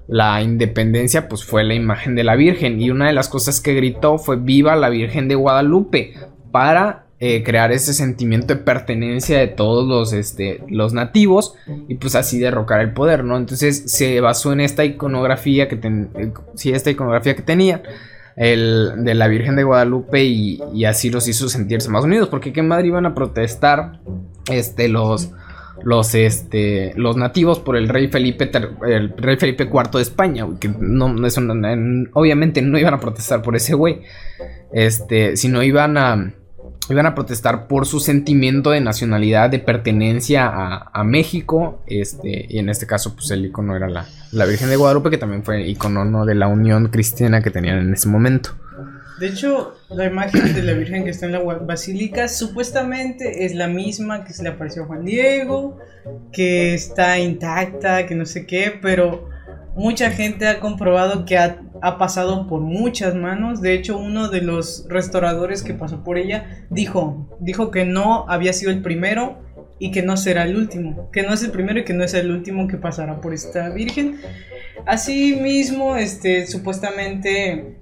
la independencia, pues fue la imagen de la Virgen. Y una de las cosas que gritó fue Viva la Virgen de Guadalupe. Para eh, crear ese sentimiento de pertenencia de todos los, este, los nativos. Y pues así derrocar el poder, ¿no? Entonces se basó en esta iconografía que ten- eh, sí, esta iconografía que tenía el, de la Virgen de Guadalupe y, así los hizo sentirse más unidos porque aquí en Madrid iban a protestar este los los este los nativos por el rey Felipe el rey Felipe IV de España que no no es una- en- obviamente no iban a protestar por ese güey este sino iban a iban a protestar por su sentimiento de nacionalidad, de pertenencia a, México, este, y en este caso, pues el icono era la, la Virgen de Guadalupe, que también fue icono ¿no? de la unión cristiana que tenían en ese momento. De hecho, la imagen de la Virgen que está en la basílica supuestamente es la misma que se le apareció a Juan Diego, que está intacta, que no sé qué, pero mucha gente ha comprobado que ha, ha pasado por muchas manos. De hecho, uno de los restauradores que pasó por ella dijo, dijo que no había sido el primero y que no será el último, que no es el primero y que no es el último que pasará por esta Virgen. Asimismo, este, supuestamente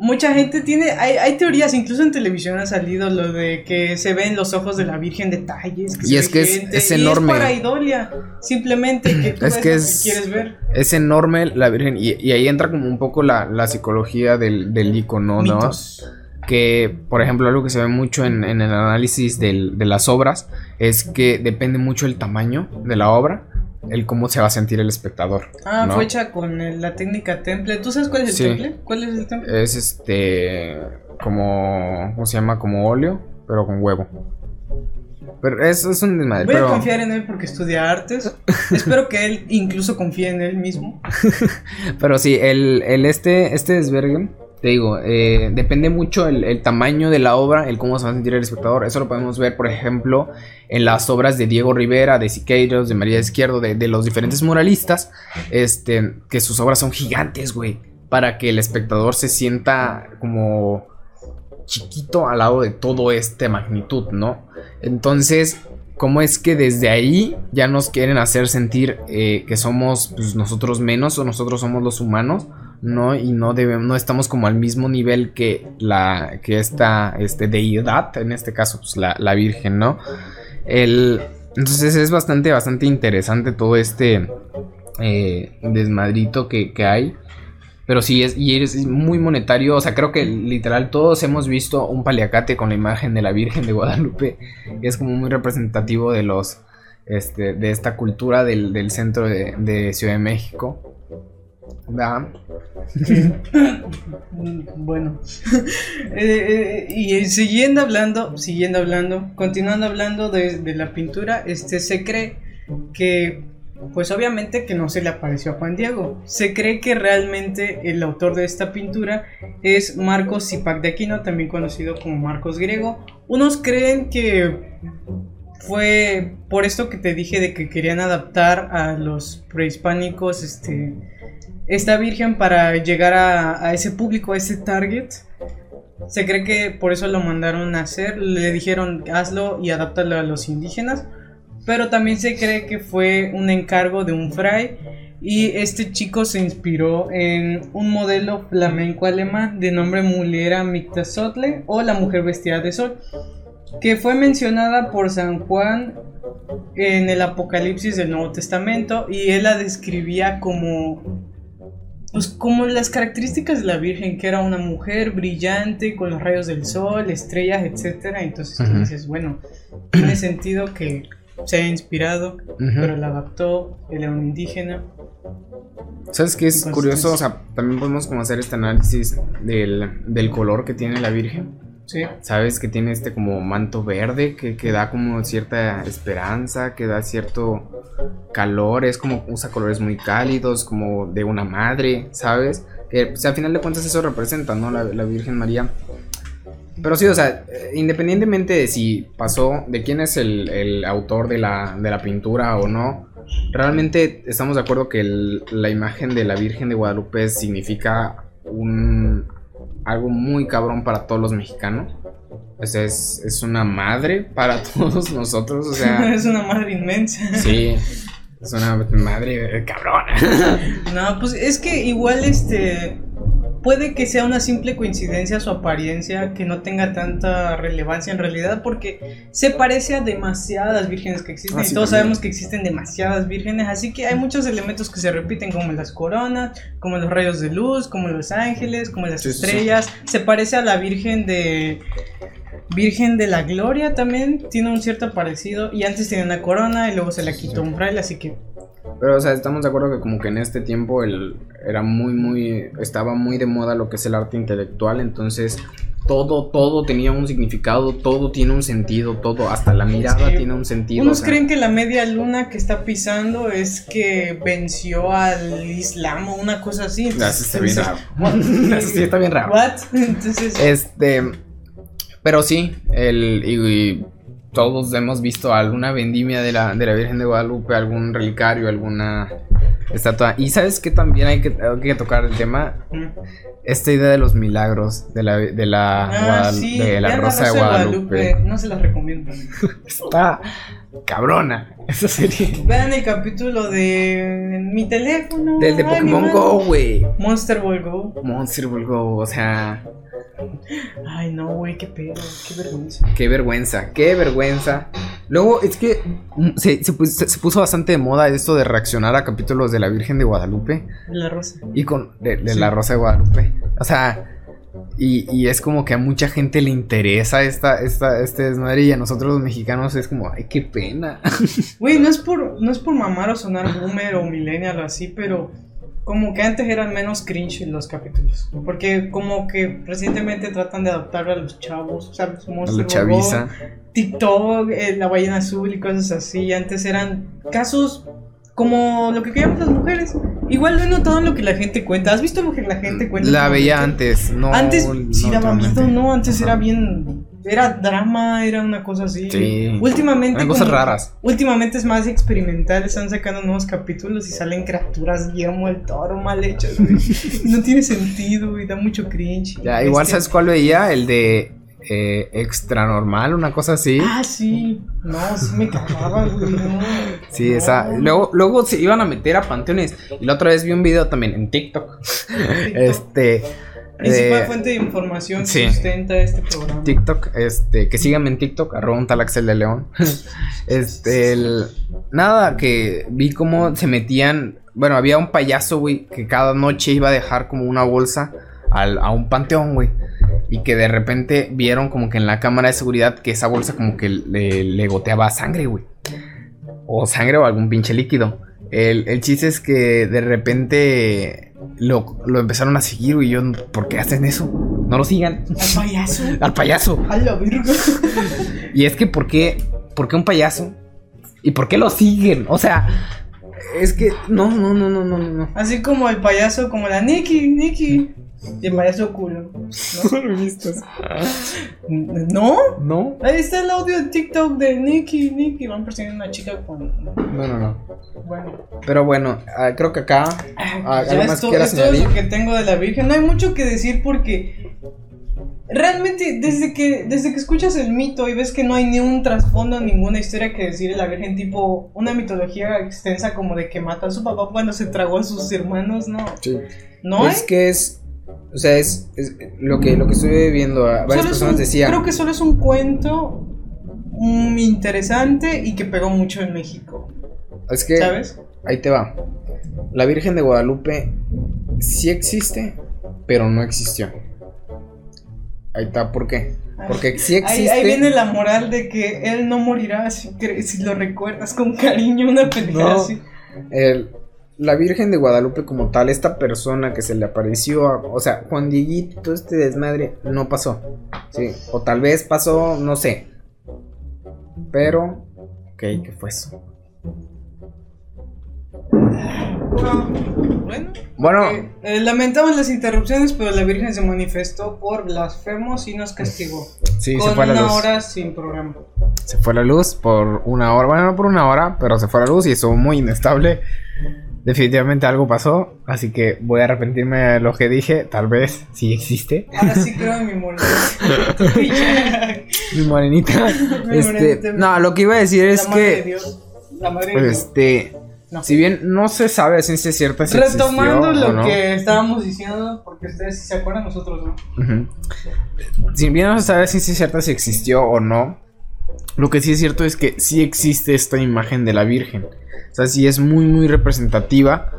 mucha gente tiene, hay, hay teorías, incluso en televisión ha salido lo de que se ven los ojos de la Virgen detalles. Y es que es- gente, es y enorme. es para idolia, simplemente que tú Es que es- quieres ver. Es enorme la Virgen, y, y ahí entra como un poco la, la psicología del, del icono, ¿no? Mitos. que, por ejemplo, algo que se ve mucho en, en el análisis del- de las obras es que depende mucho el tamaño de la obra, el cómo se va a sentir el espectador. Ah, ¿no? fue hecha con el- la técnica temple. ¿Tú sabes cuál es el Sí. temple? ¿Cuál es el temple? Es este, como, ¿cómo se llama? Como óleo, pero con huevo. Pero es, es un desmadre. Voy pero, a confiar en él porque estudia artes. Espero que él incluso confíe en él mismo. pero sí, el, el este, este desvergue, te digo, eh, depende mucho el, tamaño de la obra, el cómo se va a sentir el espectador. Eso lo podemos ver, por ejemplo, en las obras de Diego Rivera, de Siqueiros, de María Izquierdo, de, de los diferentes muralistas, este, que sus obras son gigantes, güey, para que el espectador se sienta como chiquito al lado de todo este magnitud, ¿no? Entonces, ¿cómo es que desde ahí ya nos quieren hacer sentir eh, que somos pues, nosotros menos o nosotros somos los humanos? ¿No? Y no debemos, no estamos como al mismo nivel que la, que esta, este, deidad, en este caso, pues la, la Virgen, ¿no? Entonces es bastante, bastante interesante todo este eh, desmadrito que, que hay. Pero sí, es, y es muy monetario. O sea, creo que literal todos hemos visto un paliacate con la imagen de la Virgen de Guadalupe. Es como muy representativo de los. Este, de esta cultura del, del centro de, de Ciudad de México. Bueno, Eh, eh, y siguiendo hablando, siguiendo hablando, continuando hablando de, de la pintura, este se cree que, pues obviamente que no se le apareció a Juan Diego. Se cree que realmente el autor de esta pintura es Marcos Zipac de Aquino, también conocido como Marcos Griego. Unos creen que fue por esto que te dije de que querían adaptar a los prehispánicos, este esta virgen para llegar a, ese público, a ese target. Se cree que por eso lo mandaron a hacer. Le dijeron hazlo y adáptalo a los indígenas. Pero también se cree que fue un encargo de un fray. Y este chico se inspiró en un modelo flamenco alemán de nombre Mulera Mictazotle o la mujer vestida de sol. Que fue mencionada por San Juan en el Apocalipsis del Nuevo Testamento. Y él la describía como pues como las características de la Virgen, que era una mujer brillante con los rayos del sol, estrellas, etcétera. Entonces tú dices, bueno, tiene sentido que se haya inspirado, pero la adaptó, él era un indígena. ¿Sabes qué es curioso? O sea, también podemos como hacer este análisis del, del color que tiene la Virgen. Sí. ¿Sabes? Que tiene este como manto verde que, que, da como cierta esperanza, que da cierto calor, es como usa colores muy cálidos, como de una madre, ¿sabes? Que pues, al final de cuentas eso representa, ¿no? La, la Virgen María. Pero sí, o sea, independientemente de si pasó, de quién es el, el autor de la, de la pintura o no, realmente estamos de acuerdo que el, la imagen de la Virgen de Guadalupe significa un algo muy cabrón para todos los mexicanos. O sea, es, es una madre para todos nosotros, o sea... es una madre inmensa. Sí, es una madre cabrona. no, pues es que igual este puede que sea una simple coincidencia su apariencia, que no tenga tanta relevancia en realidad, porque se parece a demasiadas vírgenes que existen. Ah, y todos sabemos que existen demasiadas vírgenes, así que hay muchos elementos que se repiten, como las coronas, como los rayos de luz, como los ángeles, como las estrellas. Se parece a la Virgen de. Virgen de la Gloria también tiene un cierto parecido. Y antes tenía una corona y luego se la quitó un fraile, así que pero, o sea, estamos de acuerdo que como que en este tiempo el, era muy, muy, estaba muy de moda lo que es el arte intelectual, entonces todo, todo tenía un significado, todo tiene un sentido, todo, hasta la mirada tiene un sentido. Unos creen que la media luna que está pisando es que venció al Islam o una cosa así. está bien raro. sí, está bien raro. What? Entonces... Este, pero sí, el, y todos hemos visto alguna vendimia de la, de la Virgen de Guadalupe, algún relicario, alguna estatua. Y sabes que también hay que, que tocar el tema, esta idea de los milagros de la, de la, ah, de la Rosa, de Guadalupe. No se las recomiendo. Está cabrona esa serie. Vean el capítulo de mi teléfono. Del de Pokémon Go, güey. Monster Ball Go. Monster Ball Go, o sea... Ay, no, güey, qué pedo, qué vergüenza. Qué vergüenza, qué vergüenza. Luego, es que mm, se, se, puso bastante de moda esto de reaccionar a capítulos de la Virgen de Guadalupe. De la Rosa. Y con. De, la Rosa de Guadalupe. O sea. Y, y, es como que a mucha gente le interesa esta, esta, este desmadre y a nosotros los mexicanos es como, ay, qué pena. Güey, no es por, no es por mamar o sonar boomer o millennial o así, pero como que antes eran menos cringe los capítulos. Porque como que recientemente tratan de adaptar a los chavos. O sea, la chaviza. TikTok, eh, la ballena azul y cosas así. Antes eran casos como lo que querían las mujeres. Igual lo he notado en lo que la gente cuenta. ¿Has visto lo que la gente cuenta? La veía antes, no. Antes sí daba miedo, no. Antes era bien era drama, era una cosa así. Sí. Últimamente. cosas raras. Últimamente es más experimental, están sacando nuevos capítulos y salen criaturas Guillermo el Toro mal hechas, no tiene sentido, y da mucho cringe. Ya, igual, este ¿sabes cuál veía? El de eh, extra normal, una cosa así. Ah, sí. No, sí me cagaba, güey. sí, esa. Luego, luego se iban a meter a panteones. Y la otra vez vi un video también en TikTok. este Principal fuente de información que sustenta este programa. TikTok, este, que síganme en TikTok, arroba un tal Axel de León. este, nada, que vi cómo se metían. Bueno, había un payaso, güey, que cada noche iba a dejar como una bolsa a un panteón, güey. Y que de repente vieron como que en la cámara de seguridad que esa bolsa como que le, le goteaba sangre, güey. O sangre o algún pinche líquido. El, el chiste es que de repente lo, lo, empezaron a seguir, y yo, ¿por qué hacen eso? No lo sigan. Al payaso. Al payaso. A la. Y es que, ¿por qué, ¿por qué un payaso? ¿Y por qué lo siguen? O sea, es que, no, no, no, no, no, no. Así como el payaso, como la Nikki, Nikki. De payaso culo. ¿No lo? ¿No? ¿No? Ahí está el audio de TikTok de Nicky. Nicky van persiguiendo a una chica con. No, no, no. Bueno. Pero bueno, uh, creo que acá. Uh, ya esto, esto es lo que tengo de la Virgen. No hay mucho que decir porque. Realmente, desde que, desde que escuchas el mito y ves que no hay ni un trasfondo, ninguna historia que decir de la Virgen, tipo una mitología extensa como de que mata a su papá cuando se tragó a sus hermanos, no. Sí. No es que es o sea, es, lo, que, lo que estuve viendo a varias personas decían. Creo que solo es un cuento muy interesante y que pegó mucho en México. Es que. ¿Sabes? Ahí te va. La Virgen de Guadalupe sí existe, pero no existió. Ahí está, ¿por qué? Porque sí existe. Ahí, ahí viene la moral de que él no morirá si, lo recuerdas con cariño, una pendejada No. así. El- la Virgen de Guadalupe como tal, esta persona que se le apareció, a- o sea, Juan Dieguito, este desmadre, no pasó. Sí, o tal vez pasó, no sé. Pero, ok, ¿qué fue eso? Bueno, Bueno, eh, eh, lamentamos las interrupciones, pero la Virgen se manifestó por blasfemos y nos castigó. sí, con se fue la una luz. hora sin programa. Se fue la luz por una hora, bueno, no por una hora, pero se fue la luz y estuvo muy inestable. Definitivamente algo pasó, así que voy a arrepentirme de lo que dije, tal vez, si existe. Ahora sí creo en mi moral. Mi morenita. Mi Este, morenita. no, lo que iba a decir es la madre de que, Dios. La madre de Dios. este, No. si bien no se sabe a ciencia cierta si Retomando existió lo no, que estábamos diciendo, porque ustedes si se acuerdan, nosotros no. Si bien no se sabe a ciencia cierta si existió o no, lo que sí es cierto es que sí existe esta imagen de la Virgen. O sea, sí es muy, muy representativa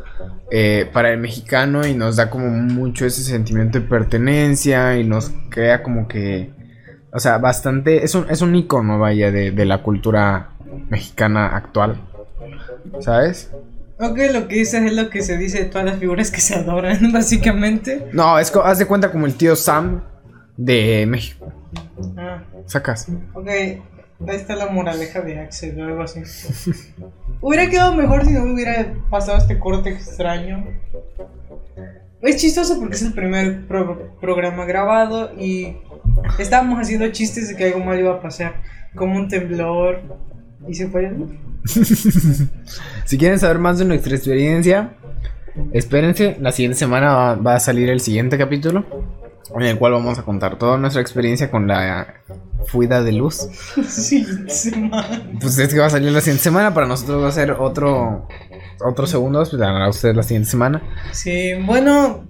eh, para el mexicano y nos da como mucho ese sentimiento de pertenencia y nos crea como que, o sea, bastante, es un, es un icono, vaya, de, de la cultura mexicana actual. ¿Sabes? Ok, lo que dices es lo que se dice de todas las figuras que se adoran, básicamente. No, es haz de cuenta como el tío Sam de México. Ah, Sacas. ok, ahí está la moraleja de Axel o algo así. hubiera quedado mejor si no me hubiera pasado este corte extraño. Es chistoso porque es el primer pro- programa grabado y estábamos haciendo chistes de que algo mal iba a pasar, como un temblor y se fue. Si quieren saber más de nuestra experiencia, espérense, la siguiente semana va, va a salir el siguiente capítulo, en el cual vamos a contar toda nuestra experiencia con la fuida de luz. Sí, se man. Pues es que va a salir la siguiente semana, para nosotros va a ser otro, otro segundo, pues a ustedes la siguiente semana. Sí, bueno,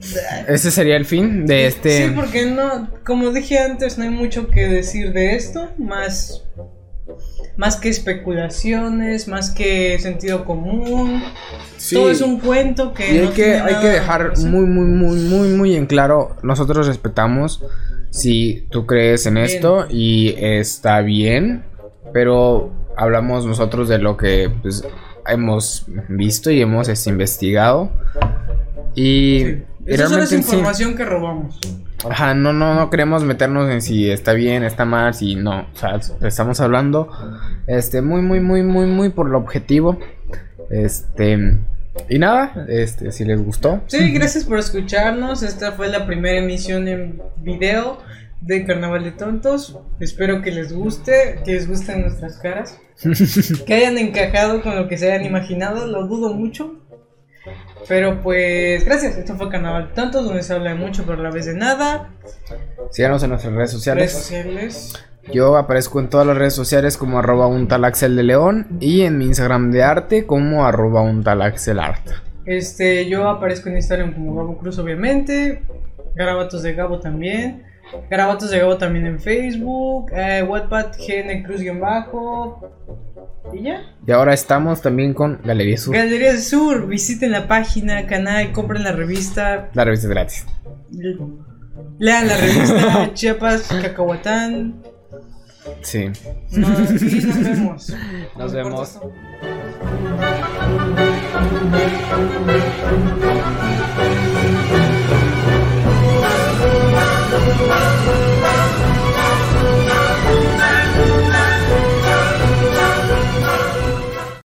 Ese sería el fin de este... Sí, porque no, como dije antes, no hay mucho que decir de esto, más, más que especulaciones, más que sentido común. Sí. Todo es un cuento que Y hay no que, hay dejar muy, muy, muy, muy, muy en claro, nosotros respetamos si tú crees en Bien. esto y está bien, pero hablamos nosotros de lo que pues, hemos visto y hemos este, investigado. Y, Sí. Esa es sí- información que robamos. Ajá, no, no, no queremos meternos en si está bien, está mal, si no. O sea, estamos hablando este, muy, muy, muy, muy, muy por lo objetivo. Este. Y nada, este, si les gustó. Sí, gracias por escucharnos. Esta fue la primera emisión en video de Carnaval de Tontos. Espero que les guste, que les gusten nuestras caras. que hayan encajado con lo que se hayan imaginado, lo dudo mucho. Pero pues, gracias. Esto fue Carnaval de Tontos, donde se habla de mucho, pero a la vez de nada. Síganos en nuestras redes Redes sociales. sociales. Yo aparezco en todas las redes sociales como arroba un tal Axel de León y en mi Instagram de arte como arroba un tal Axel Art. Este, yo aparezco en Instagram como Gabo Cruz, obviamente. Garabatos de Gabo también. Garabatos de Gabo también en Facebook. Eh, Wattpad, GN Cruz-bajo. Y ya. Y ahora estamos también con Galería Sur. Galería Sur, visiten la página, canal, compren la revista. La revista es gratis. Lean la revista Chiapas, Cacahuatán. Sí. No, nos vemos. Nos vemos. Música